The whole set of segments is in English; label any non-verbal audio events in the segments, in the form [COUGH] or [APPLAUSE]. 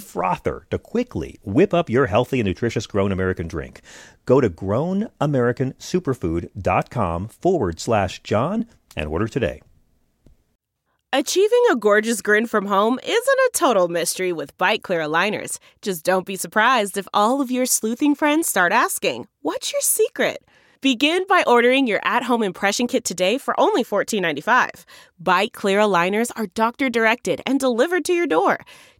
frother to quickly whip up your healthy and nutritious Grown American drink. Go to grownamericansuperfood.com forward slash John and order today. Achieving a gorgeous grin from home isn't a total mystery with Byte clear aligners. Just don't be surprised if all of your sleuthing friends start asking, What's your secret? Begin by ordering your at home impression kit today for only $14.95. Byte clear aligners are doctor directed and delivered to your door.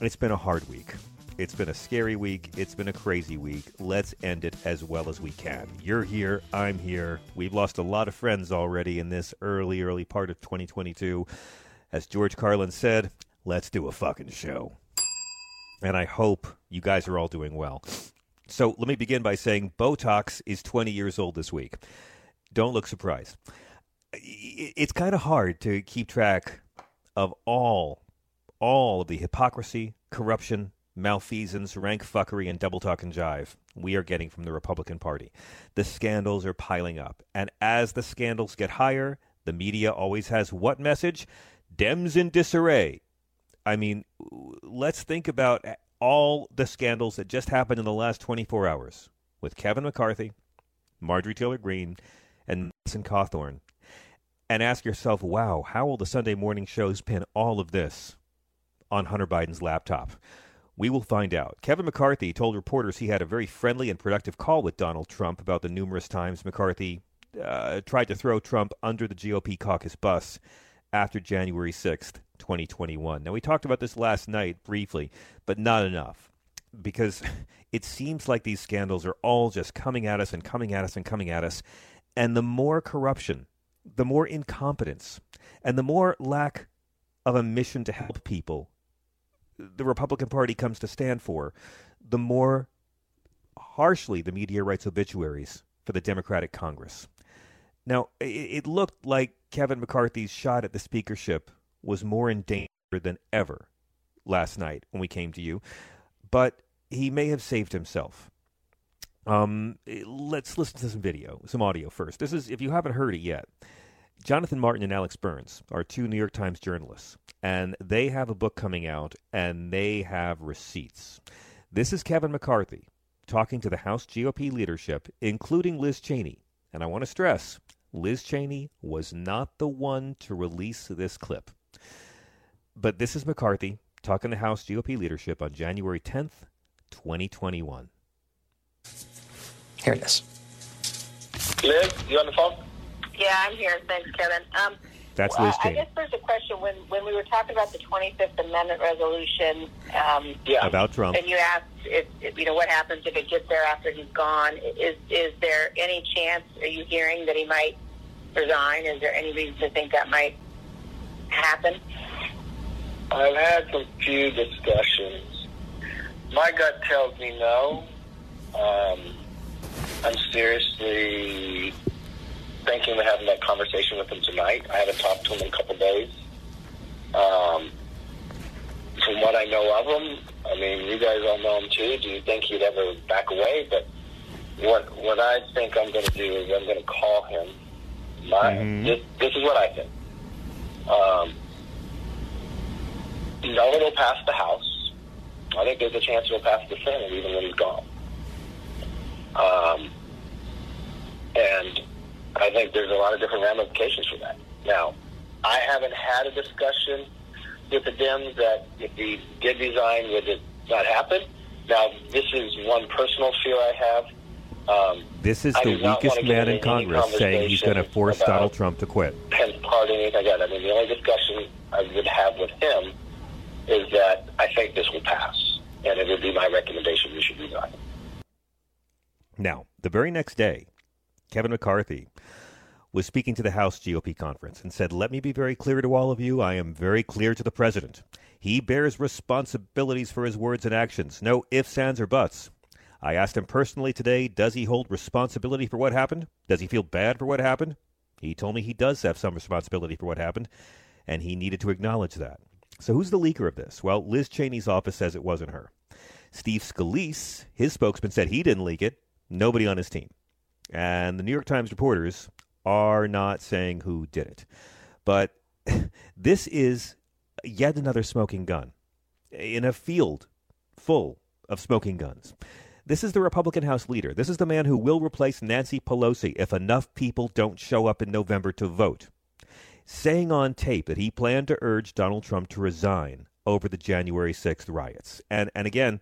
It's been a hard week. It's been a scary week. It's been a crazy week. Let's end it as well as we can. You're here. I'm here. We've lost a lot of friends already in this early, early part of 2022. As George Carlin said, let's do a fucking show. And I hope you guys are all doing well. So let me begin by saying Botox is 20 years old this week. Don't look surprised. It's kind of hard to keep track of all all of the hypocrisy, corruption, malfeasance, rank fuckery, and double talk and jive we are getting from the Republican Party. The scandals are piling up. And as the scandals get higher, the media always has what message? Dems in disarray. I mean, let's think about all the scandals that just happened in the last 24 hours with Kevin McCarthy, Marjorie Taylor Greene, and Madison Cawthorn. And ask yourself, wow, how will the Sunday morning shows pin all of this on Hunter Biden's laptop? We will find out. Kevin McCarthy told reporters he had a very friendly and productive call with Donald Trump about the numerous times McCarthy uh, tried to throw Trump under the GOP caucus bus after January 6th, 2021. Now, we talked about this last night briefly, but not enough because [LAUGHS] it seems like these scandals are all just coming at us and coming at us and coming at us. And the more corruption, the more incompetence, and the more lack of a mission to help people the Republican Party comes to stand for, the more harshly the media writes obituaries for the Democratic Congress. Now, it, it looked like Kevin McCarthy's shot at the speakership was more in danger than ever last night when we came to you, but he may have saved himself. Um, let's listen to some video, some audio first. This is, if you haven't heard it yet, Jonathan Martin and Alex Burns are two New York Times journalists, and they have a book coming out, and they have receipts. This is Kevin McCarthy talking to the House GOP leadership, including Liz Cheney. And I want to stress Liz Cheney was not the one to release this clip. But this is McCarthy talking to House GOP leadership on January 10th, 2021. Here it is. Liz, you on the phone? Yeah, I'm here. Thanks, Kevin. Um, That's well, Liz I Cheney. guess there's a question when when we were talking about the 25th Amendment resolution. Um, Yeah. About Trump. And you asked if, if you know what happens if it gets there after he's gone. Is is there any chance? Are you hearing that he might resign? Is there any reason to think that might happen? I've had some few discussions. My gut tells me no. Um, I'm seriously thinking of having that conversation with him tonight. I haven't talked to him in a couple days. Um, from what I know of him, I mean, you guys all know him too. Do you think he'd ever back away? But what what I think I'm going to do is I'm going to call him. My Mhm. this, this is what I think. Um, know it'll pass the House. I think there's a chance it'll pass the Senate even when he's gone. Um, and I think there's a lot of different ramifications for that. Now, I haven't had a discussion with the Dems that if he did resign, would it not happen? Now, this is one personal fear I have. Um, this is I the weakest man in Congress saying he's going to force Donald Trump to quit. anything like that. I mean, the only discussion I would have with him is that I think this will pass, and it would be my recommendation we should resign. Now, the very next day, Kevin McCarthy was speaking to the House GOP conference and said, Let me be very clear to all of you. I am very clear to the president. He bears responsibilities for his words and actions. No ifs, ands, or buts. I asked him personally today, does he hold responsibility for what happened? Does he feel bad for what happened? He told me he does have some responsibility for what happened, and he needed to acknowledge that. So who's the leaker of this? Well, Liz Cheney's office says it wasn't her. Steve Scalise, his spokesman, said he didn't leak it. Nobody on his team. And the New York Times reporters are not saying who did it. But [LAUGHS] this is yet another smoking gun in a field full of smoking guns. This is the Republican House leader. This is the man who will replace Nancy Pelosi if enough people don't show up in November to vote. Saying on tape that he planned to urge Donald Trump to resign over the January 6th riots. And, and again,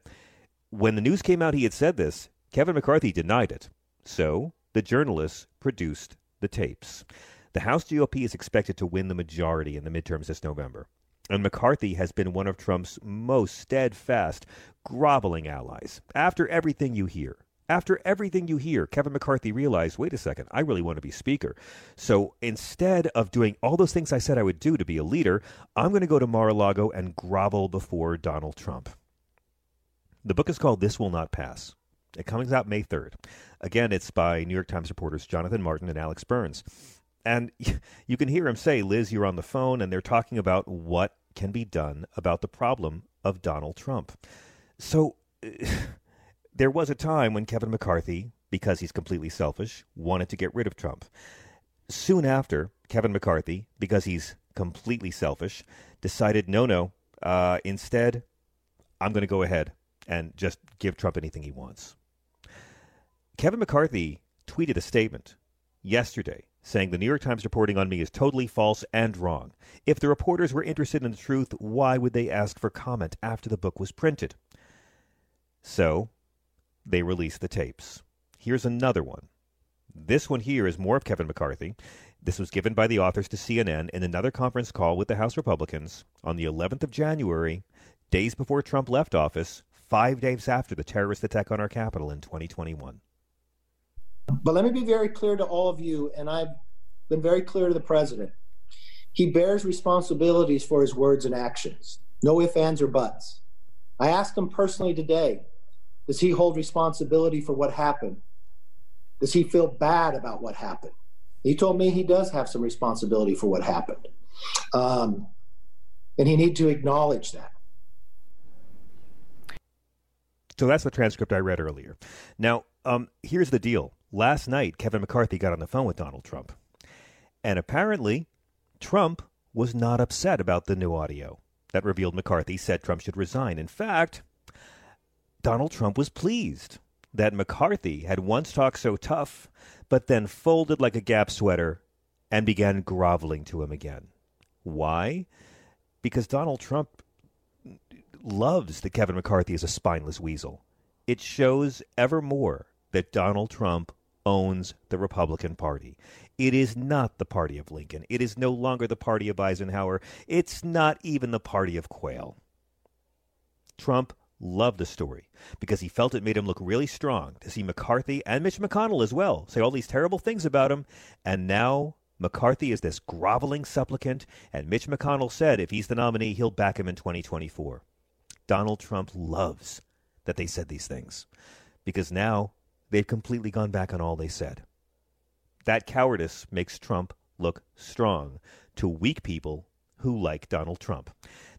when the news came out he had said this, Kevin McCarthy denied it. So the journalists produced the tapes. The House GOP is expected to win the majority in the midterms this November. And McCarthy has been one of Trump's most steadfast, groveling allies. After everything you hear, after everything you hear, Kevin McCarthy realized wait a second, I really want to be Speaker. So instead of doing all those things I said I would do to be a leader, I'm going to go to Mar a Lago and grovel before Donald Trump. The book is called This Will Not Pass. It comes out May 3rd. Again, it's by New York Times reporters Jonathan Martin and Alex Burns. And [LAUGHS] you can hear him say, Liz, you're on the phone, and they're talking about what can be done about the problem of Donald Trump. So [LAUGHS] there was a time when Kevin McCarthy, because he's completely selfish, wanted to get rid of Trump. Soon after, Kevin McCarthy, because he's completely selfish, decided, no, no, uh, instead, I'm going to go ahead and just give Trump anything he wants. Kevin McCarthy tweeted a statement yesterday saying the New York Times reporting on me is totally false and wrong. If the reporters were interested in the truth, why would they ask for comment after the book was printed? So, they released the tapes. Here's another one. This one here is more of Kevin McCarthy. This was given by the authors to CNN in another conference call with the House Republicans on the 11th of January, days before Trump left office, five days after the terrorist attack on our capital in 2021. But let me be very clear to all of you, and I've been very clear to the president. He bears responsibilities for his words and actions. No ifs, ands, or buts. I asked him personally today does he hold responsibility for what happened? Does he feel bad about what happened? He told me he does have some responsibility for what happened. Um, and he need to acknowledge that. So that's the transcript I read earlier. Now, um, here's the deal. Last night, Kevin McCarthy got on the phone with Donald Trump. And apparently, Trump was not upset about the new audio that revealed McCarthy said Trump should resign. In fact, Donald Trump was pleased that McCarthy had once talked so tough, but then folded like a Gap sweater and began groveling to him again. Why? Because Donald Trump loves that Kevin McCarthy is a spineless weasel. It shows ever more that Donald Trump owns the Republican Party. It is not the party of Lincoln. It is no longer the party of Eisenhower. It's not even the party of Quayle. Trump loved the story because he felt it made him look really strong to see McCarthy and Mitch McConnell as well say all these terrible things about him. And now McCarthy is this groveling supplicant, and Mitch McConnell said if he's the nominee, he'll back him in 2024. Donald Trump loves that they said these things because now they've completely gone back on all they said. That cowardice makes Trump look strong to weak people who like Donald Trump.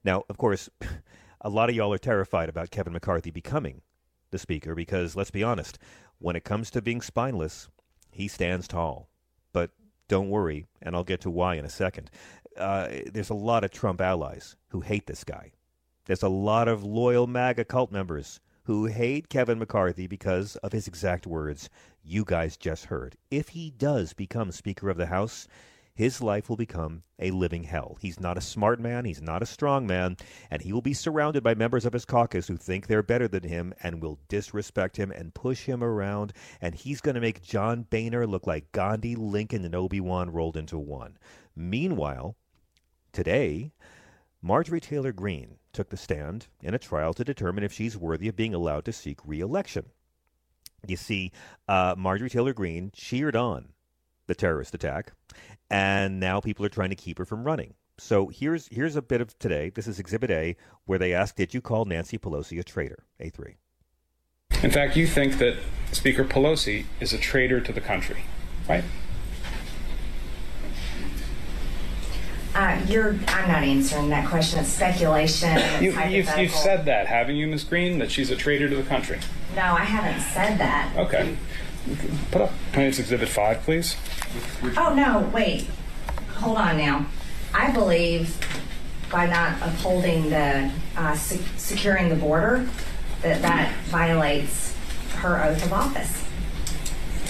Now, of course, [LAUGHS] a lot of y'all are terrified about Kevin McCarthy becoming the speaker because, let's be honest, when it comes to being spineless, he stands tall. But don't worry, and I'll get to why in a second. Uh, there's a lot of Trump allies who hate this guy. There's a lot of loyal MAGA cult members who hate Kevin McCarthy because of his exact words you guys just heard. If he does become Speaker of the House, his life will become a living hell. He's not a smart man, he's not a strong man, and he will be surrounded by members of his caucus who think they're better than him and will disrespect him and push him around, and he's going to make John Boehner look like Gandhi, Lincoln, and Obi Wan rolled into one. Meanwhile, today, Marjorie Taylor Greene took the stand in a trial to determine if she's worthy of being allowed to seek re-election. You see, uh, Marjorie Taylor Greene cheered on the terrorist attack, and now people are trying to keep her from running. So here's here's a bit of today. This is Exhibit A, where they ask, "Did you call Nancy Pelosi a traitor?" A three. In fact, you think that Speaker Pelosi is a traitor to the country, right? Uh, you're. I'm not answering that question. It's speculation. It's You, you've, you've said that, haven't you, Ms. Green, that she's a traitor to the country? No, I haven't said that. Okay. Put up Plaintiff's Exhibit 5, please. Oh no, wait. Hold on now. I believe by not upholding the uh, se- securing the border, that that violates her oath of office.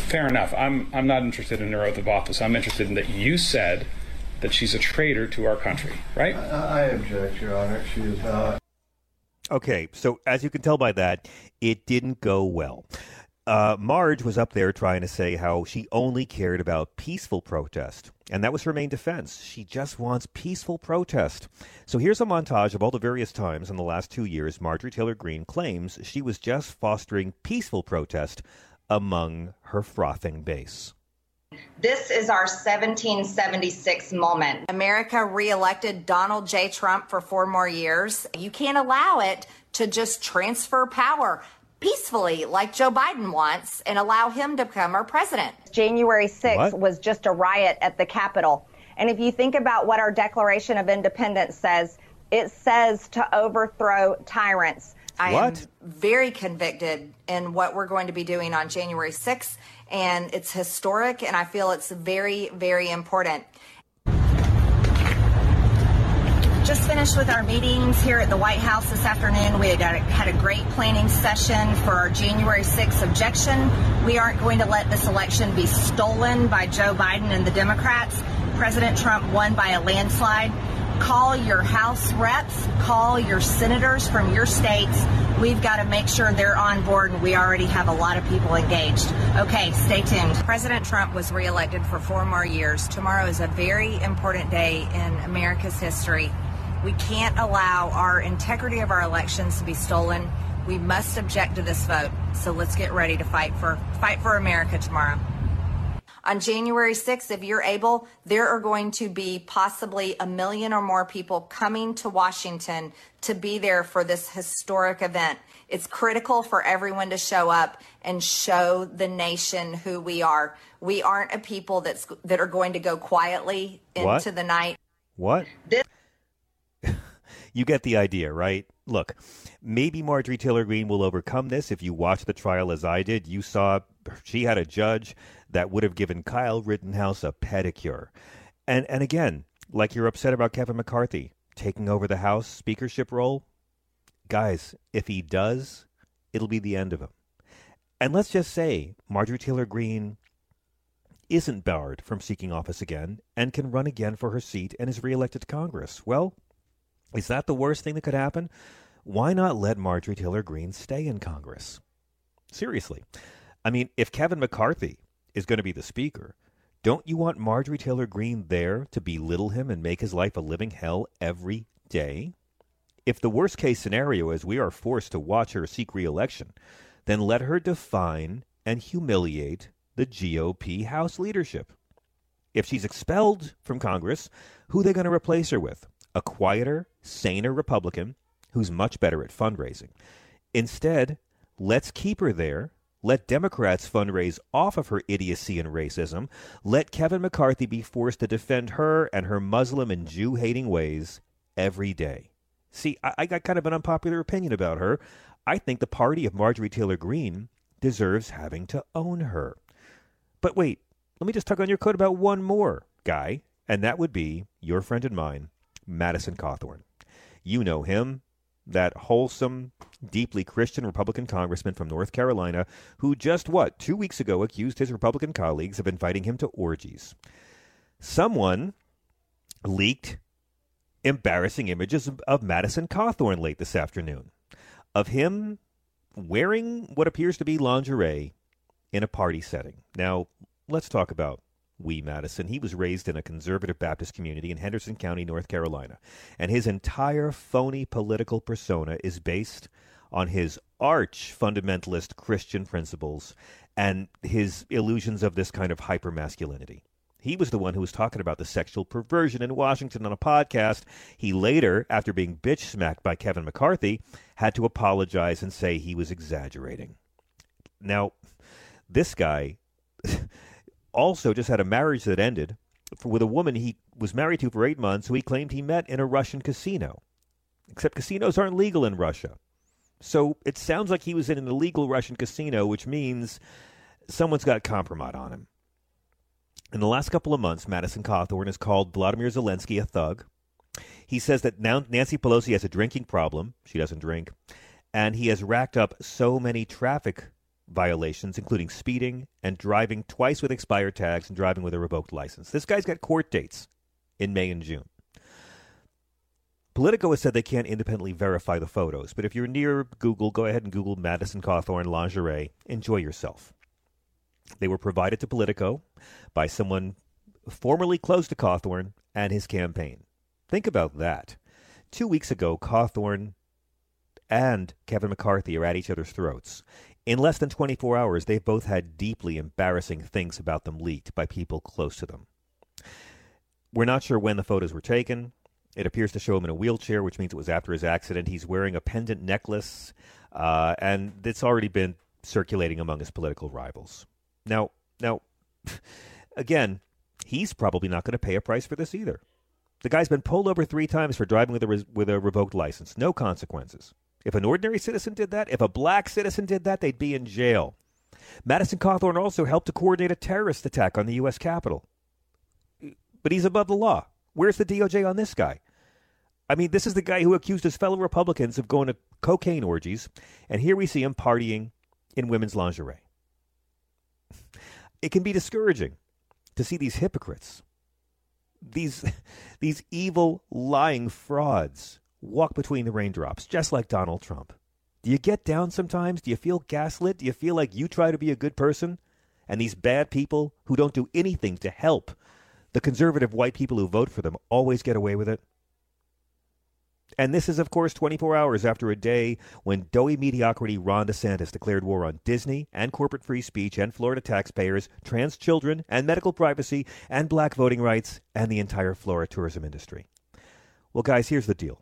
Fair enough. I'm, I'm not interested in her oath of office. I'm interested in that you said that she's a traitor to our country, right? I object, Your Honor. She is not. Okay, so as you can tell by that, it didn't go well. Uh, Marge was up there trying to say how she only cared about peaceful protest, and that was her main defense. She just wants peaceful protest. So here's a montage of all the various times in the last two years Marjorie Taylor Greene claims she was just fostering peaceful protest among her frothing base. This is our 1776 moment. America reelected Donald J. Trump for four more years. You can't allow it to just transfer power peacefully like Joe Biden wants and allow him to become our president. January 6th What? was just a riot at the Capitol. And if you think about what our Declaration of Independence says, it says to overthrow tyrants. I What? am very convicted in what we're going to be doing on January 6th, and it's historic, and I feel it's very, very important. Just finished with our meetings here at the White House this afternoon. We had a, had a great planning session for our January 6th objection. We aren't going to let this election be stolen by Joe Biden and the Democrats. President Trump won by a landslide. Call your House reps, call your senators from your states. We've got to make sure they're on board, and we already have a lot of people engaged. Okay, stay tuned. President Trump was reelected for four more years. Tomorrow is a very important day in America's history. We can't allow our integrity of our elections to be stolen. We must object to this vote. So let's get ready to fight for fight for America tomorrow. On January 6th, if you're able, there are going to be possibly a million or more people coming to Washington to be there for this historic event. It's critical for everyone to show up and show the nation who we are. We aren't a people that's that are going to go quietly into What? the night. What? [LAUGHS] you get the idea, right? Look, maybe Marjorie Taylor Greene will overcome this. If you watch the trial as I did, you saw she had a judge that would have given Kyle Rittenhouse a pedicure. And and again, like you're upset about Kevin McCarthy taking over the House speakership role, guys, if he does, it'll be the end of him. And let's just say Marjorie Taylor Greene isn't barred from seeking office again and can run again for her seat and is reelected to Congress. Well, is that the worst thing that could happen? Why not let Marjorie Taylor Greene stay in Congress? Seriously. I mean, if Kevin McCarthy is going to be the speaker, don't you want Marjorie Taylor Greene there to belittle him and make his life a living hell every day? If the worst case scenario is we are forced to watch her seek reelection, then let her define and humiliate the GOP House leadership. If she's expelled from Congress, who are they going to replace her with? A quieter, saner Republican who's much better at fundraising. Instead, let's keep her there. Let Democrats fundraise off of her idiocy and racism. Let Kevin McCarthy be forced to defend her and her Muslim and Jew hating ways every day. See, I, I got kind of an unpopular opinion about her. I think the party of Marjorie Taylor Greene deserves having to own her. But wait, let me just tug on your coat about one more guy, and that would be your friend and mine, Madison Cawthorn. You know him. That wholesome, deeply Christian Republican congressman from North Carolina who just what, two weeks ago accused his Republican colleagues of inviting him to orgies. Someone leaked embarrassing images of, Madison Cawthorn late this afternoon of him wearing what appears to be lingerie in a party setting. Now, let's talk about Wee Madison. He was raised in a conservative Baptist community in Henderson County, North Carolina, and his entire phony political persona is based on his arch fundamentalist Christian principles and his illusions of this kind of hypermasculinity. He was the one who was talking about the sexual perversion in Washington on a podcast. He later, after being bitch smacked by Kevin McCarthy, had to apologize and say he was exaggerating. Now, this guy [LAUGHS] also just had a marriage that ended with a woman he was married to for eight months who he claimed he met in a Russian casino. Except casinos aren't legal in Russia. So it sounds like he was in an illegal Russian casino, which means someone's got compromise on him. In the last couple of months, Madison Cawthorn has called Vladimir Zelensky a thug. He says that now Nancy Pelosi has a drinking problem. She doesn't drink. And he has racked up so many traffic violations, including speeding and driving twice with expired tags and driving with a revoked license. This guy's got court dates in May and June. Politico has said they can't independently verify the photos, but if you're near Google, go ahead and Google Madison Cawthorn lingerie. Enjoy yourself. They were provided to Politico by someone formerly close to Cawthorn and his campaign. Think about that. Two weeks ago, Cawthorn and Kevin McCarthy are at each other's throats. In less than 24 hours, they've both had deeply embarrassing things about them leaked by people close to them. We're not sure when the photos were taken. It appears to show him in a wheelchair, which means it was after his accident. He's wearing a pendant necklace, uh, and it's already been circulating among his political rivals. Now, now, [LAUGHS] again, he's probably not going to pay a price for this either. The guy's been pulled over three times for driving with a, re- with a revoked license. No consequences. If an ordinary citizen did that, if a black citizen did that, they'd be in jail. Madison Cawthorn also helped to coordinate a terrorist attack on the U.S. Capitol. But he's above the law. Where's the DOJ on this guy? I mean, this is the guy who accused his fellow Republicans of going to cocaine orgies, and here we see him partying in women's lingerie. It can be discouraging to see these hypocrites, these, [LAUGHS] these evil, lying frauds walk between the raindrops, just like Donald Trump. Do you get down sometimes? Do you feel gaslit? Do you feel like you try to be a good person? And these bad people who don't do anything to help the conservative white people who vote for them always get away with it? And this is, of course, 24 hours after a day when doughy mediocrity Ron DeSantis declared war on Disney and corporate free speech and Florida taxpayers, trans children and medical privacy and black voting rights and the entire Florida tourism industry. Well, guys, here's the deal.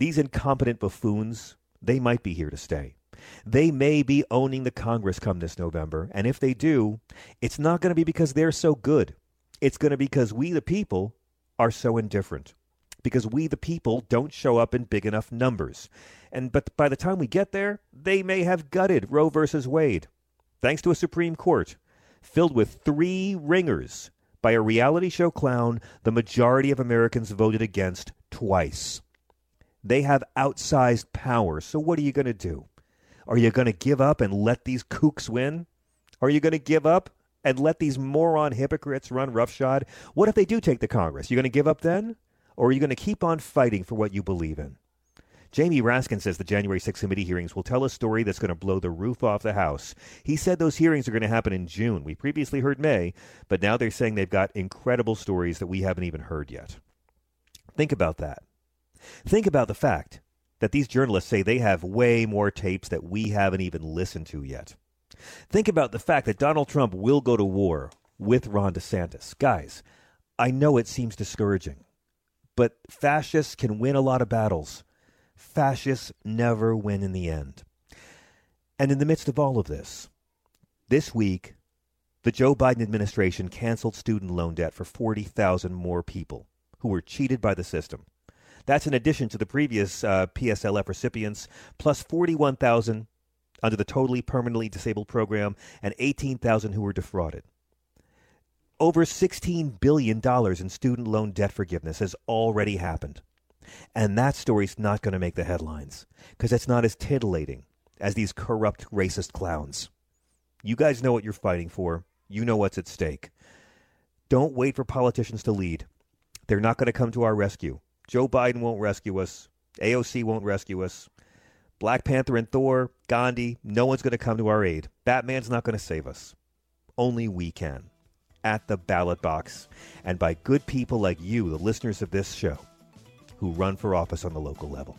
These incompetent buffoons, they might be here to stay. They may be owning the Congress come this November, and if they do, it's not going to be because they're so good. It's going to be because we, the people, are so indifferent. Because we, the people, don't show up in big enough numbers. And but by the time we get there, they may have gutted Roe versus Wade, thanks to a Supreme Court filled with three ringers by a reality show clown the majority of Americans voted against twice. They have outsized power. So what are you going to do? Are you going to give up and let these kooks win? Are you going to give up and let these moron hypocrites run roughshod? What if they do take the Congress? You going to give up then? Or are you going to keep on fighting for what you believe in? Jamie Raskin says the January 6 committee hearings will tell a story that's going to blow the roof off the House. He said those hearings are going to happen in June. We previously heard May, but now they're saying they've got incredible stories that we haven't even heard yet. Think about that. Think about the fact that these journalists say they have way more tapes that we haven't even listened to yet. Think about the fact that Donald Trump will go to war with Ron DeSantis. Guys, I know it seems discouraging, but fascists can win a lot of battles. Fascists never win in the end. And in the midst of all of this, this week, the Joe Biden administration canceled student loan debt for 40,000 more people who were cheated by the system. That's in addition to the previous uh, PSLF recipients, plus 41,000 under the totally permanently disabled program and 18,000 who were defrauded. Over $16 billion in student loan debt forgiveness has already happened. And that story's not going to make the headlines because it's not as titillating as these corrupt, racist clowns. You guys know what you're fighting for. You know what's at stake. Don't wait for politicians to lead. They're not going to come to our rescue. Joe Biden won't rescue us. AOC won't rescue us. Black Panther and Thor, Gandhi, no one's going to come to our aid. Batman's not going to save us. Only we can. At the ballot box. And by good people like you, the listeners of this show, who run for office on the local level.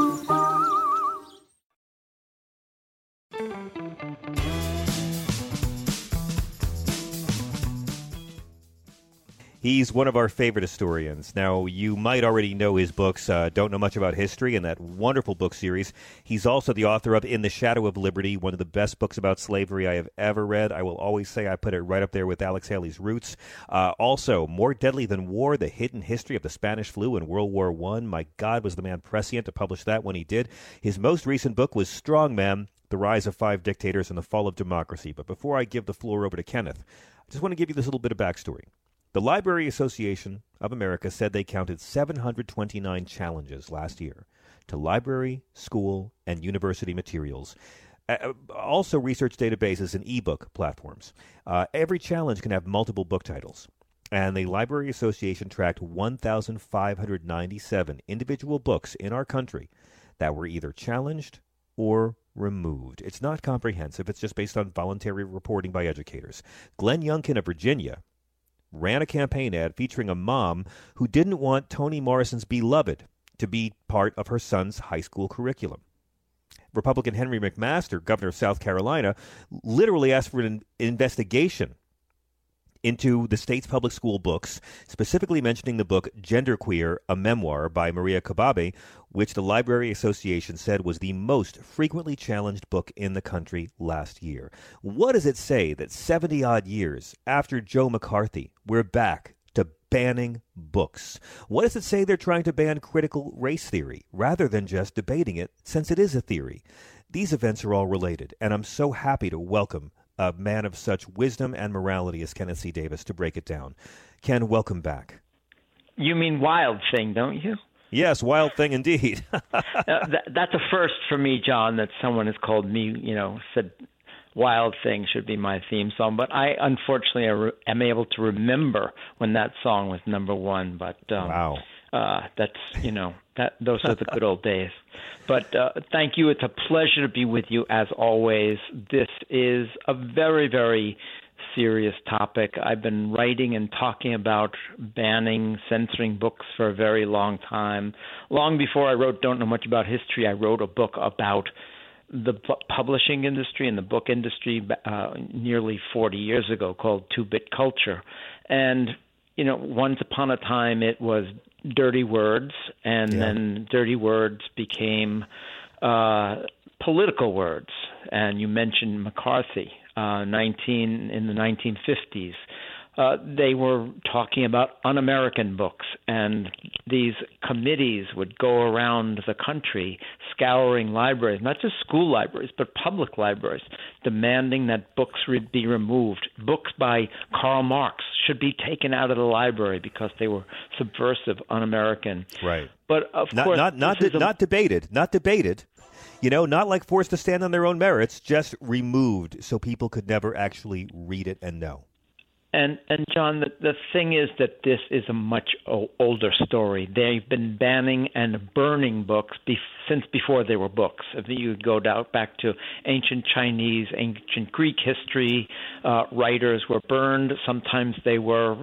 He's one of our favorite historians. Now, you might already know his books, uh, Don't Know Much About History, and that wonderful book series. He's also the author of In the Shadow of Liberty, one of the best books about slavery I have ever read. I will always say I put it right up there with Alex Haley's Roots. Uh, also, More Deadly Than War, The Hidden History of the Spanish Flu and World War I. My God, was the man prescient to publish that when he did. His most recent book was Strong Man, The Rise of Five Dictators and the Fall of Democracy. But before I give the floor over to Kenneth, I just want to give you this little bit of backstory. The Library Association of America said they counted 729 challenges last year to library, school, and university materials. Uh, also, research databases and ebook platforms. Uh, every challenge can have multiple book titles. And the Library Association tracked 1,597 individual books in our country that were either challenged or removed. It's not comprehensive, it's just based on voluntary reporting by educators. Glenn Youngkin of Virginia ran a campaign ad featuring a mom who didn't want Toni Morrison's Beloved to be part of her son's high school curriculum. Republican Henry McMaster, governor of South Carolina, literally asked for an investigation into the state's public school books, specifically mentioning the book Genderqueer, a memoir by Maria Kobabe, which the Library Association said was the most frequently challenged book in the country last year. What does it say that 70 odd years after Joe McCarthy, we're back to banning books? What does it say they're trying to ban critical race theory rather than just debating it, since it is a theory? These events are all related, and I'm so happy to welcome a man of such wisdom and morality as Kenneth C. Davis to break it down. Ken, welcome back. You mean Wild Thing, don't you? Yes, Wild Thing indeed. [LAUGHS] uh, that, that's a first for me, John, that someone has called me, you know, said Wild Thing should be my theme song. But I unfortunately am able to remember when that song was number one. But um, wow. Uh, that's you know that those are the good old days. But uh, thank you. It's a pleasure to be with you as always. This is a very very serious topic. I've been writing and talking about banning, censoring books for a very long time. Long before I wrote Don't Know Much About History, I wrote a book about the publishing industry and the book industry uh, nearly 40 years ago called Two Bit Culture. And, you know, once upon a time it was dirty words, and yeah. then dirty words became uh, political words. And you mentioned McCarthy, uh, 19 in the 1950s. Uh, they were talking about un-American books, and these committees would go around the country scouring libraries, not just school libraries, but public libraries, demanding that books be removed. Books by Karl Marx should be taken out of the library because they were subversive, un-American. Right. But of not, course, not not de- a- not debated, not debated. You know, not like forced to stand on their own merits, just removed so people could never actually read it and know. And and John, the, the thing is that this is a much o- older story. They've been banning and burning books be- since before they were books. If you go down back to ancient Chinese, ancient Greek history, uh, writers were burned. Sometimes they were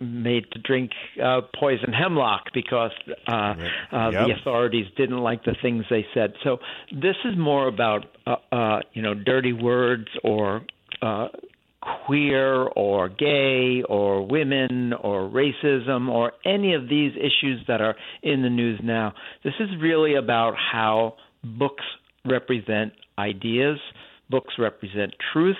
made to drink uh, poison hemlock because uh, uh, Yep. the authorities didn't like the things they said. So this is more about uh, uh, you know dirty words or uh, queer or gay or women or racism or any of these issues that are in the news now. This is really about how books represent ideas, books represent truth.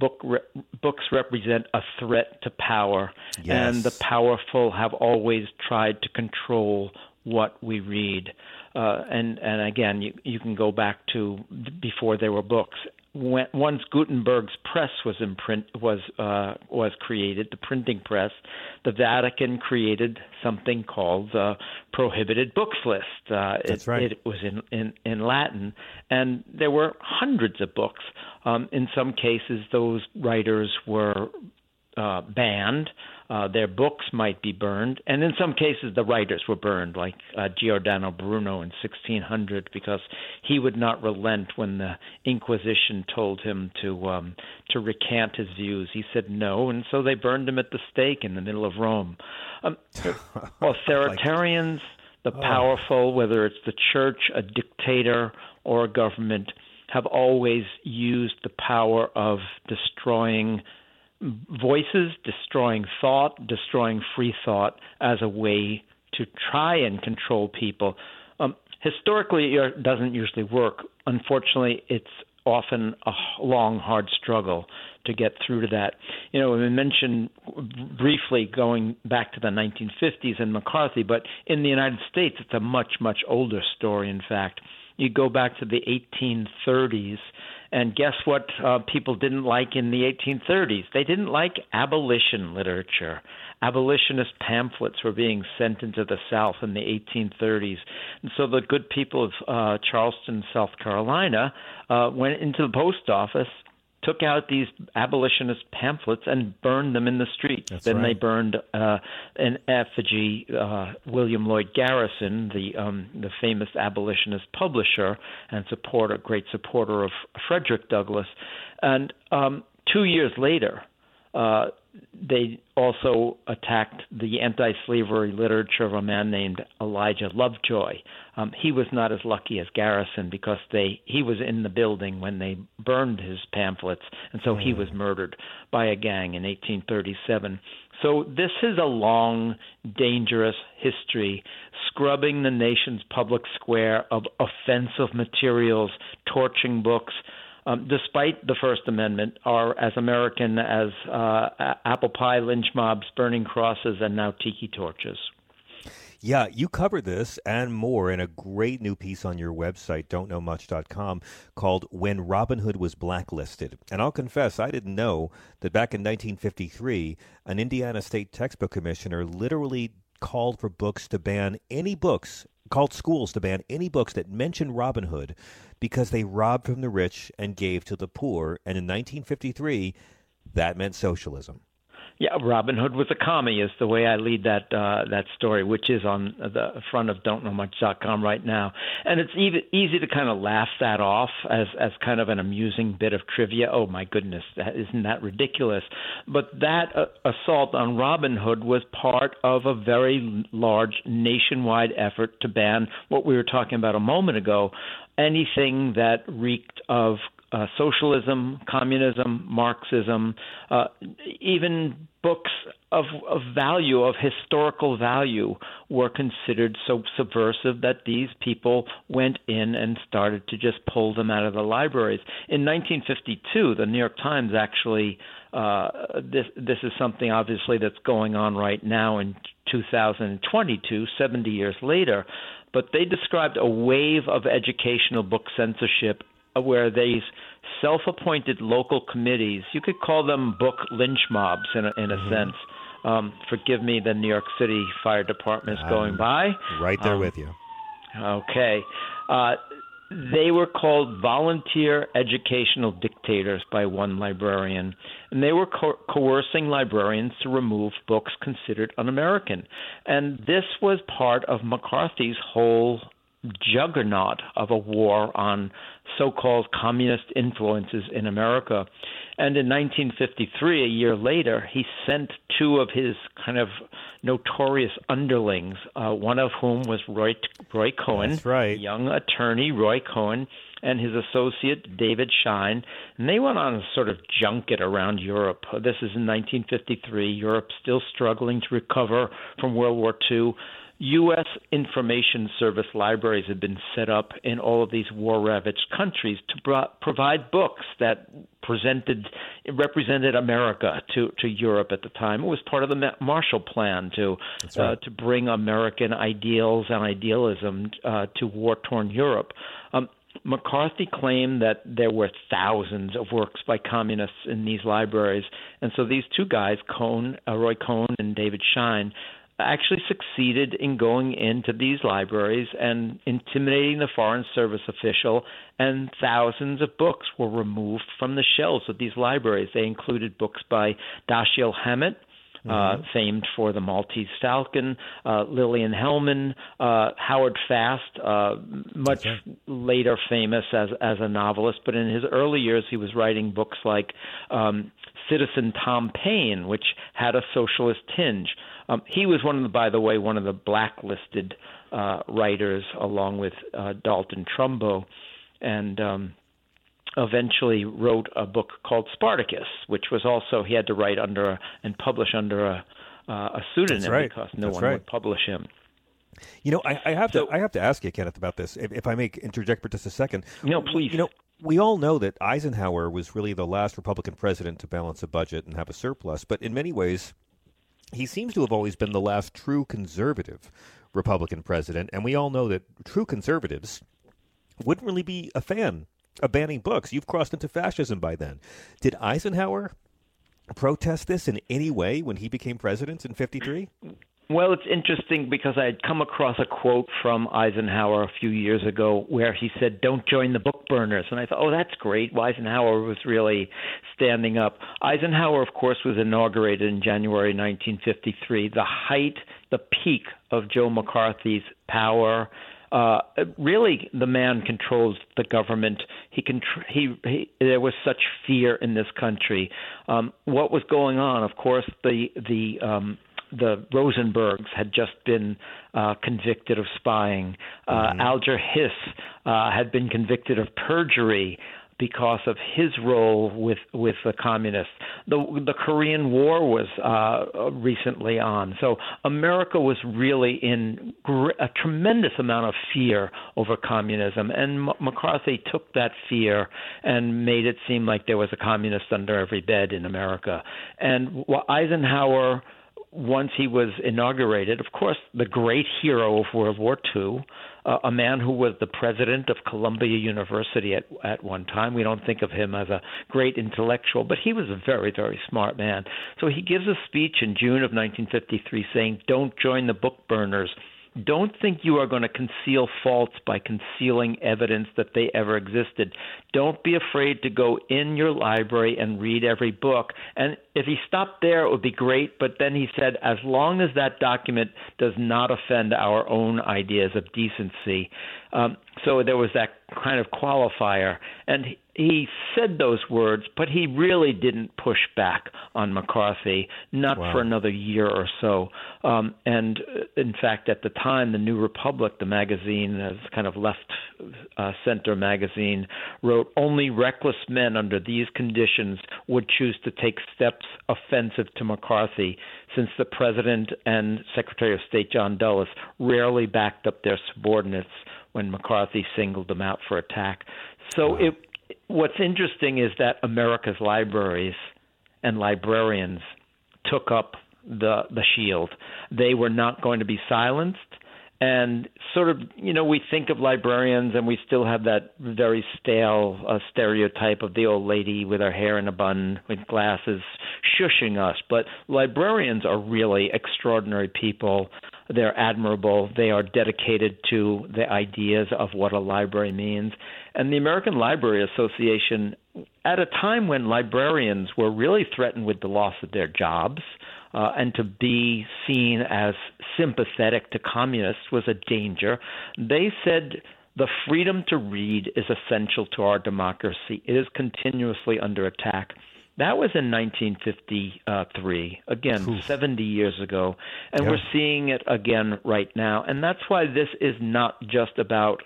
Book re- books represent a threat to power, Yes. and the powerful have always tried to control what we read. Uh, and and again, you you can go back to before there were books. When, once Gutenberg's press was in print was uh, was created, the printing press, the Vatican created something called the prohibited books list. Uh, That's it, right. It was in, in in Latin, and there were hundreds of books. Um, in some cases, those writers were uh, banned. Uh, their books might be burned, and in some cases, the writers were burned, like uh, Giordano Bruno in 1600, because he would not relent when the Inquisition told him to um, to recant his views. He said no, and so they burned him at the stake in the middle of Rome. Um, [LAUGHS] authoritarians, the powerful, whether it's the church, a dictator, or a government, have always used the power of destroying voices, destroying thought, destroying free thought as a way to try and control people. Um, historically, it doesn't usually work. Unfortunately, it's often a long, hard struggle to get through to that. You know, we mentioned briefly going back to the 1950s and McCarthy, but in the United States, it's a much, much older story, in fact. You go back to the 1830s, and guess what uh, people didn't like in the 1830s? They didn't like abolition literature. Abolitionist pamphlets were being sent into the South in the 1830s. And so the good people of uh, Charleston, South Carolina, uh, went into the post office, took out these abolitionist pamphlets, and burned them in the street. That's then they burned uh, an effigy, uh, William Lloyd Garrison, the um, the famous abolitionist publisher and supporter, great supporter of Frederick Douglass. And um, two years later, uh, they also attacked the anti-slavery literature of a man named Elijah Lovejoy. Um, he was not as lucky as Garrison because they he was in the building when they burned his pamphlets, and so he was murdered by a gang in 1837. So this is a long, dangerous history, scrubbing the nation's public square of offensive materials, torching books, um, despite the First Amendment, are as American as uh, apple pie lynch mobs, burning crosses, and now tiki torches. Yeah, you cover this and more in a great new piece on your website, don'tknowmuch.com, called When Robin Hood Was Blacklisted. And I'll confess, I didn't know that back in 1953, an Indiana State textbook commissioner literally called for books to ban any books, called schools to ban any books that mention Robin Hood because they robbed from the rich and gave to the poor. And in 1953, that meant socialism. Yeah, Robin Hood was a commie, is the way I lead that uh, that story, which is on the front of don'tknowmuch.com right now. And it's easy, easy to kind of laugh that off as as kind of an amusing bit of trivia. Oh my goodness, that, isn't that ridiculous? But that uh, assault on Robin Hood was part of a very large nationwide effort to ban what we were talking about a moment ago, anything that reeked of uh, socialism, communism, Marxism, uh, even books of, of value, of historical value, were considered so subversive that these people went in and started to just pull them out of the libraries. In 1952, the New York Times actually. Uh, this this is something obviously that's going on right now in 2022, 70 years later, but they described a wave of educational book censorship where these self-appointed local committees, you could call them book lynch mobs in a, in a sense. Um, forgive me, the New York City Fire Department is going by. Right there Um, with you. Okay. Uh, they were called volunteer educational dictators by one librarian, and they were co- coercing librarians to remove books considered un American. And this was part of McCarthy's whole juggernaut of a war on so called communist influences in America. And in 1953, a year later, he sent two of his kind of notorious underlings, uh, one of whom was Roy, Roy That's right. young attorney Roy Cohn, and his associate David Schine. And they went on a sort of junket around Europe. This is in 1953. Europe still struggling to recover from World War II. U.S. Information Service libraries have been set up in all of these war-ravaged countries to pro- provide books that presented represented America to to Europe at the time. It was part of the Marshall Plan to right. uh, to bring American ideals and idealism uh, to war-torn Europe. Um, McCarthy claimed that there were thousands of works by communists in these libraries, and so these two guys, Cohn, uh, Roy Cohn and David Schine, actually succeeded in going into these libraries and intimidating the Foreign Service official, and thousands of books were removed from the shelves of these libraries. They included books by Dashiell Hammett. Uh, famed for the Maltese Falcon, uh, Lillian Hellman, uh, Howard Fast, uh, much later famous as as a novelist, but in his early years he was writing books like um, Citizen Tom Paine, which had a socialist tinge. Um, he was one of the, by the way, one of the blacklisted uh, writers, along with uh, Dalton Trumbo, and um, eventually wrote a book called Spartacus, which was also he had to write under a, and publish under a, uh, a pseudonym right. because no That's one right. would publish him. You know, I, I have to I have to ask you, Kenneth, about this. If, if I may interject for just a second. No, please. You know, we all know that Eisenhower was really the last Republican president to balance a budget and have a surplus, but in many ways, he seems to have always been the last true conservative Republican president, and we all know that true conservatives wouldn't really be a fan of banning books. You've crossed into fascism by then. Did Eisenhower protest this in any way when he became president in 53? Well, it's interesting because I had come across a quote from Eisenhower a few years ago where he said, Don't join the book burners. And I thought, oh, that's great. Well, Eisenhower was really standing up. Eisenhower, of course, was inaugurated in January 1953, the height, the peak of Joe McCarthy's power. Uh, really, the man controls the government. He, contr- he he there was such fear in this country. Um, what was going on? Of course, the the um, the Rosenbergs had just been uh, convicted of spying. Uh, Alger Hiss uh, had been convicted of perjury because of his role with with the communists. The the Korean War was uh, recently on, so America was really in gr- a tremendous amount of fear over communism, and M- McCarthy took that fear and made it seem like there was a communist under every bed in America. And Eisenhower once he was inaugurated, of course, the great hero of World War II, uh, a man who was the president of Columbia University at at one time. We don't think of him as a great intellectual, but he was a very very smart man. So he gives a speech in June of 1953 saying, "Don't join the book burners." Don't think you are going to conceal faults by concealing evidence that they ever existed. Don't be afraid to go in your library and read every book. And if he stopped there, it would be great. But then he said, as long as that document does not offend our own ideas of decency. Um, so there was that kind of qualifier. And he said those words, but he really didn't push back on McCarthy, not Wow. for another year or so. Um, and uh, in fact, at the time, the New Republic, the magazine, as kind of left uh, center magazine, wrote only reckless men under these conditions would choose to take steps offensive to McCarthy, since the president and Secretary of State John Dulles rarely backed up their subordinates when McCarthy singled them out for attack. So it what's interesting is that America's libraries and librarians took up the the shield. They were not going to be silenced. And sort of, you know, we think of librarians and we still have that very stale uh, stereotype of the old lady with her hair in a bun with glasses shushing us. But librarians are really extraordinary people. They're admirable. They are dedicated to the ideas of what a library means. And the American Library Association, at a time when librarians were really threatened with the loss of their jobs, uh, and to be seen as sympathetic to communists was a danger. They said the freedom to read is essential to our democracy. It is continuously under attack. That was in 1953, again, Oof. 70 years ago. And yeah. we're seeing it again right now. And that's why this is not just about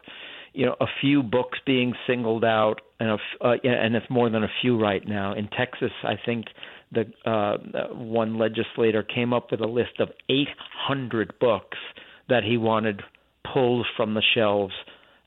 you know a few books being singled out and a, uh, and it's more than a few right now in Texas I think the uh, one legislator came up with a list of 800 books that he wanted pulled from the shelves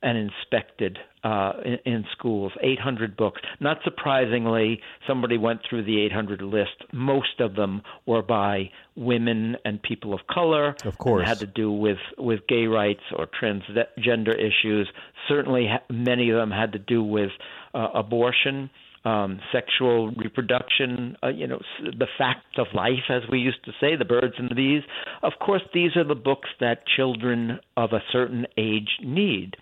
and inspected uh, in, in schools. 800 books. Not surprisingly, somebody went through the 800 list. Most of them were by women and people of color. Of course, had to do with with gay rights or transgender issues. Certainly, many of them had to do with uh, abortion um, sexual reproduction, uh, you know, the fact of life, as we used to say, the birds and the bees. Of course, these are the books that children of a certain age need.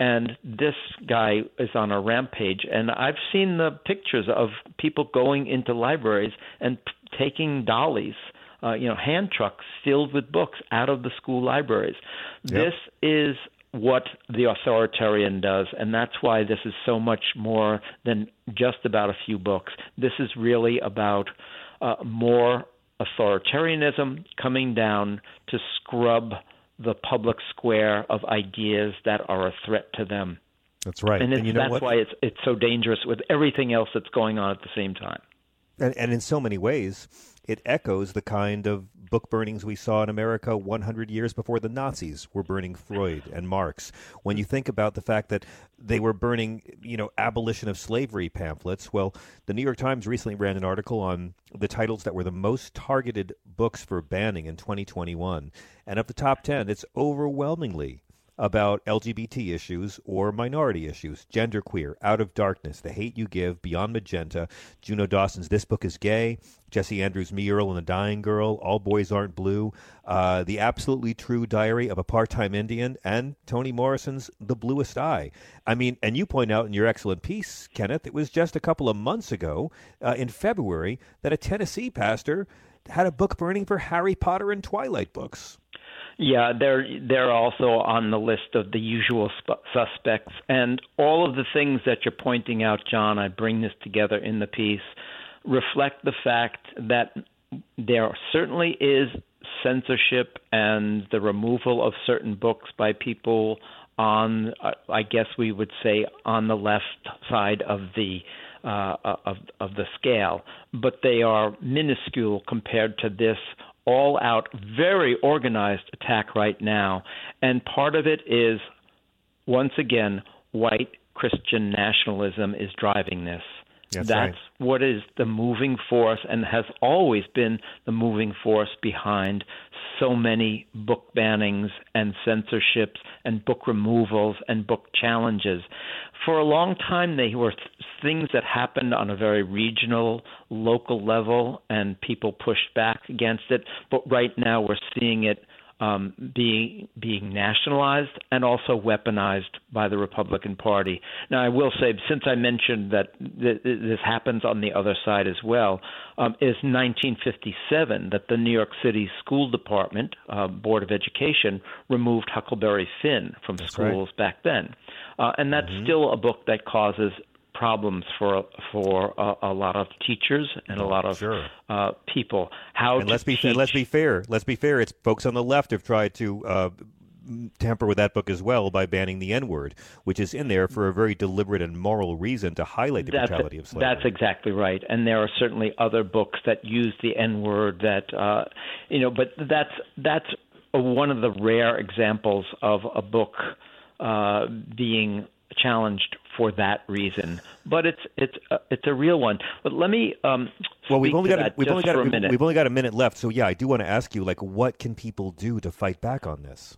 And this guy is on a rampage, and I've seen the pictures of people going into libraries and p- taking dollies, uh, you know, hand trucks filled with books out of the school libraries. Yep. This is what the authoritarian does, and that's why this is so much more than just about a few books. This is really about uh, more authoritarianism coming down to scrub the public square of ideas that are a threat to them. That's right, and, and you know that's what? why it's it's so dangerous with everything else that's going on at the same time. And, and in so many ways, it echoes the kind of book burnings we saw in America 100 years before the Nazis were burning Freud and Marx. When you think about the fact that they were burning, you know, abolition of slavery pamphlets, well, the New York Times recently ran an article on the titles that were the most targeted books for banning in 2021. And of the top 10, it's overwhelmingly about LGBT issues or minority issues, genderqueer, Out of Darkness, The Hate You Give, Beyond Magenta, Juno Dawson's This Book is Gay, Jesse Andrews' Me, Earl and the Dying Girl, All Boys Aren't Blue, uh, The Absolutely True Diary of a Part-Time Indian, and Toni Morrison's The Bluest Eye. I mean, and you point out in your excellent piece, Kenneth, it was just a couple of months ago, uh, in February, that a Tennessee pastor had a book burning for Harry Potter and Twilight books. Yeah, they're they're also on the list of the usual sp- suspects, and all of the things that you're pointing out, John. I bring this together in the piece, reflect the fact that there certainly is censorship and the removal of certain books by people on, I guess we would say, on the left side of the uh, of of the scale, but they are minuscule compared to this all out, very organized attack right now. And part of it is, once again, white Christian nationalism is driving this. That's, That's right. what is the moving force and has always been the moving force behind so many book bannings and censorships and book removals and book challenges. For a long time, they were th- things that happened on a very regional, local level, and people pushed back against it. But right now, we're seeing it um, being being nationalized and also weaponized by the Republican Party. Now, I will say, since I mentioned that th- this happens on the other side as well, um, is 1957 that the New York City School Department uh, Board of Education removed Huckleberry Finn from That's schools right. back then, uh, and that's Mhm. still a book that causes problems for for a, a lot of teachers and a lot of Sure. uh, people. How and let's be teach let's be fair. Let's be fair. It's folks on the left have tried to uh, tamper with that book as well by banning the N word, which is in there for a very deliberate and moral reason to highlight the that's, brutality of slavery. That's exactly right. And there are certainly other books that use the N word that uh, you know, but that's that's one of the rare examples of a book uh, being challenged for that reason. But it's it's uh, it's a real one. But let me um, well, we've only got a, we've only got a, a minute. we've only got a minute left. So yeah, I do want to ask you like, what can people do to fight back on this?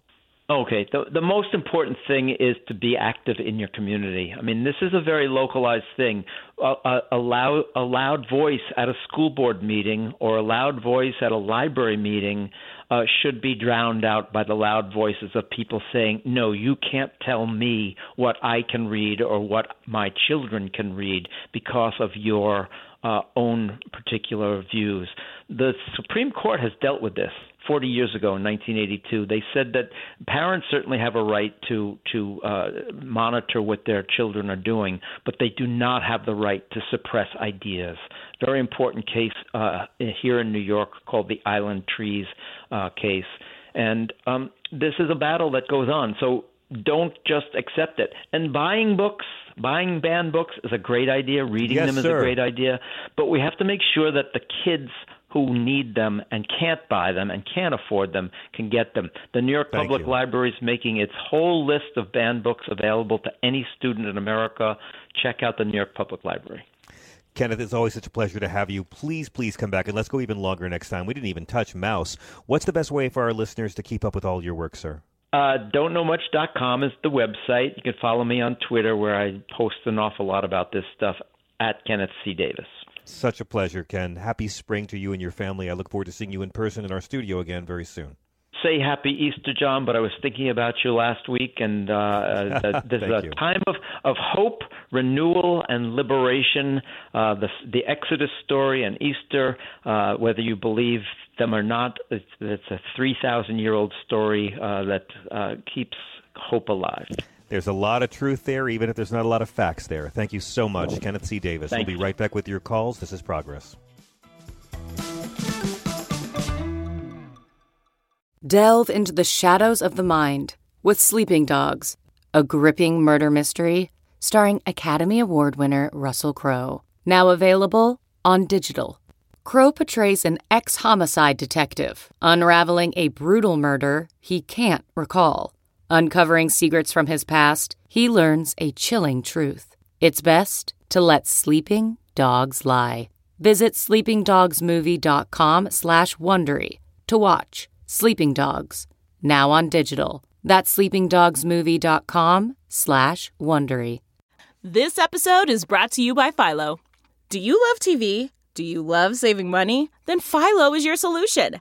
Okay. The the most important thing is to be active in your community. I mean, this is a very localized thing. A, a, a loud a loud voice at a school board meeting or a loud voice at a library meeting uh, should be drowned out by the loud voices of people saying, "No, you can't tell me what I can read or what my children can read because of your uh, own particular views." The Supreme Court has dealt with this 40 years ago in 1982. They said that parents certainly have a right to to uh, monitor what their children are doing, but they do not have the right to suppress ideas. Very important case uh, here in New York called the Island Trees uh, case, and um, this is a battle that goes on. So don't just accept it. And buying books, buying banned books is a great idea. Reading Yes, them is sir. a great idea. But we have to make sure that the kids who need them and can't buy them and can't afford them can get them. The New York Thank Public you. Library is making its whole list of banned books available to any student in America. Check out the New York Public Library. Kenneth, it's always such a pleasure to have you. Please, please come back and let's go even longer next time. We didn't even touch Maus. What's the best way for our listeners to keep up with all your work, sir? Uh, don'tknowmuch.com is the website. You can follow me on Twitter where I post an awful lot about this stuff at Kenneth C. Davis. Such a pleasure, Ken. Happy spring to you and your family. I look forward to seeing you in person in our studio again very soon. Say happy Easter, John, but I was thinking about you last week, and uh, uh, [LAUGHS] this is a you. time of, of hope, renewal, and liberation. Uh, the, the Exodus story and Easter, uh, whether you believe them or not, it's, it's a 3,000 year old story uh, that uh, keeps hope alive. There's a lot of truth there, even if there's not a lot of facts there. Thank you so much, Kenneth C. Davis. Thank we'll be you. right back with your calls. This is Progress. Delve into the shadows of the mind with Sleeping Dogs, a gripping murder mystery starring Academy Award winner Russell Crowe. Now available on digital. Crowe portrays an ex homicide detective unraveling a brutal murder he can't recall. Uncovering secrets from his past, he learns a chilling truth. It's best to let sleeping dogs lie. Visit sleepingdogsmovie.com slash Wondery to watch Sleeping Dogs, now on digital. That's sleepingdogsmovie.com slash Wondery. This episode is brought to you by Philo. Do you love TV? Do you love saving money? Then Philo is your solution.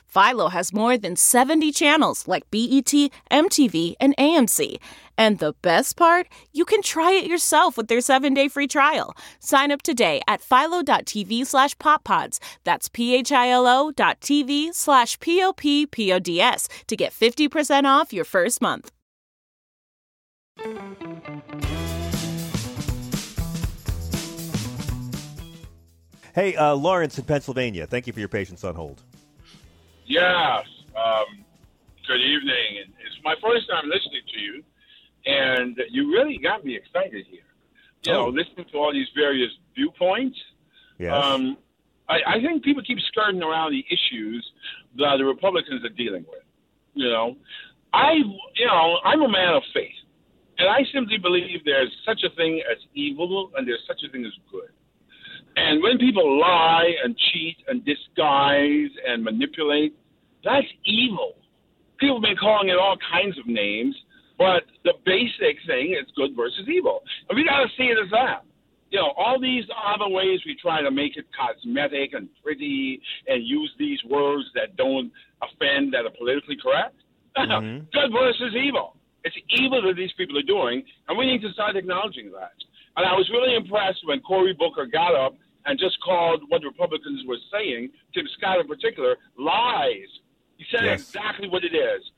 Philo has more than 70 channels like BET, MTV, and AMC. And the best part, you can try it yourself with their seven-day free trial. Sign up today at philo.tv slash poppods. That's p-h-i-l-o dot tv slash p-o-p-p-o-d-s to get 50% off your first month. Hey, uh, Lawrence in Pennsylvania. Thank you for your patience on hold. Yes. Um, good evening. It's my first time listening to you, and you really got me excited here. You know, Oh. listening to all these various viewpoints. Yes. Um, I, I think people keep skirting around the issues that the Republicans are dealing with. You know, I, you know, I'm a man of faith, and I simply believe there's such a thing as evil and there's such a thing as good. And when people lie and cheat and disguise and manipulate, that's evil. People have been calling it all kinds of names, but the basic thing is good versus evil. And we got to see it as that. You know, all these other ways we try to make it cosmetic and pretty and use these words that don't offend, that are politically correct. [LAUGHS] Mhm. good versus evil. It's evil that these people are doing, and we need to start acknowledging that. And I was really impressed when Cory Booker got up and just called what the Republicans were saying, Tim Scott in particular, lies. He said Yes. exactly what it is.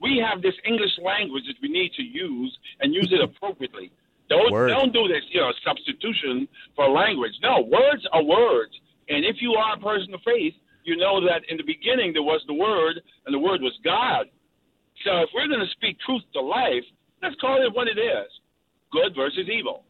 We have this English language that we need to use and use it appropriately. Don't Word. don't do this, you know, substitution for language. No, words are words. And if you are a person of faith, you know that in the beginning there was the Word, and the Word was God. So if we're going to speak truth to life, let's call it what it is: good versus evil.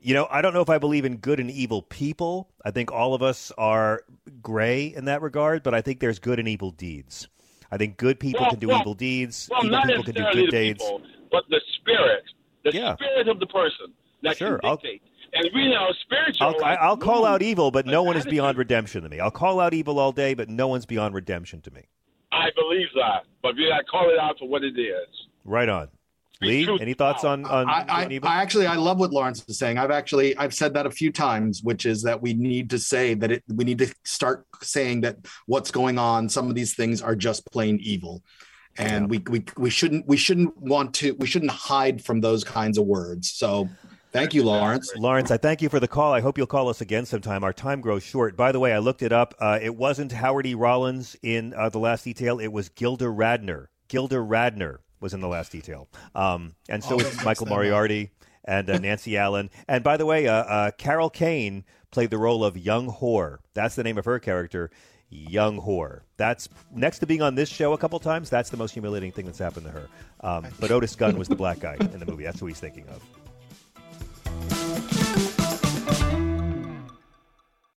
You know, I don't know if I believe in good and evil people. I think all of us are gray in that regard, but I think there's good and evil deeds. I think good people Well, can do well, evil deeds. Well, evil people can do good deeds. people, but the spirit, the Yeah. spirit of the person that Sure, can I'll- dictate. and we know spiritual. I'll, I'll call out evil, but no one is beyond redemption to me. I'll call out evil all day, but no one's beyond redemption to me. I believe that, but we got to call it out for what it is. Right on. Lee, any thoughts on on I, I. I actually I love what Lawrence is saying. I've actually I've said that a few times, which is that we need to say that it we need to start saying that what's going on, some of these things are just plain evil. And we, we we shouldn't we shouldn't want to we shouldn't hide from those kinds of words. So thank you, Lawrence. Lawrence, I thank you for the call. I hope you'll call us again sometime. Our time grows short. By the way, I looked it up. Uh, it wasn't Howard E. Rollins in uh, the last detail. It was Gilda Radner. Gilda Radner was in the last detail. Um, and so Oh, is Michael. Moriarty and uh, Nancy Allen. And by the way, uh, uh, Carol Kane played the role of young whore. That's the name of her character, young whore. That's next to being on this show a couple times. That's the most humiliating thing that's happened to her. Um, but Otis Young was the black guy in the movie. That's who he's thinking of.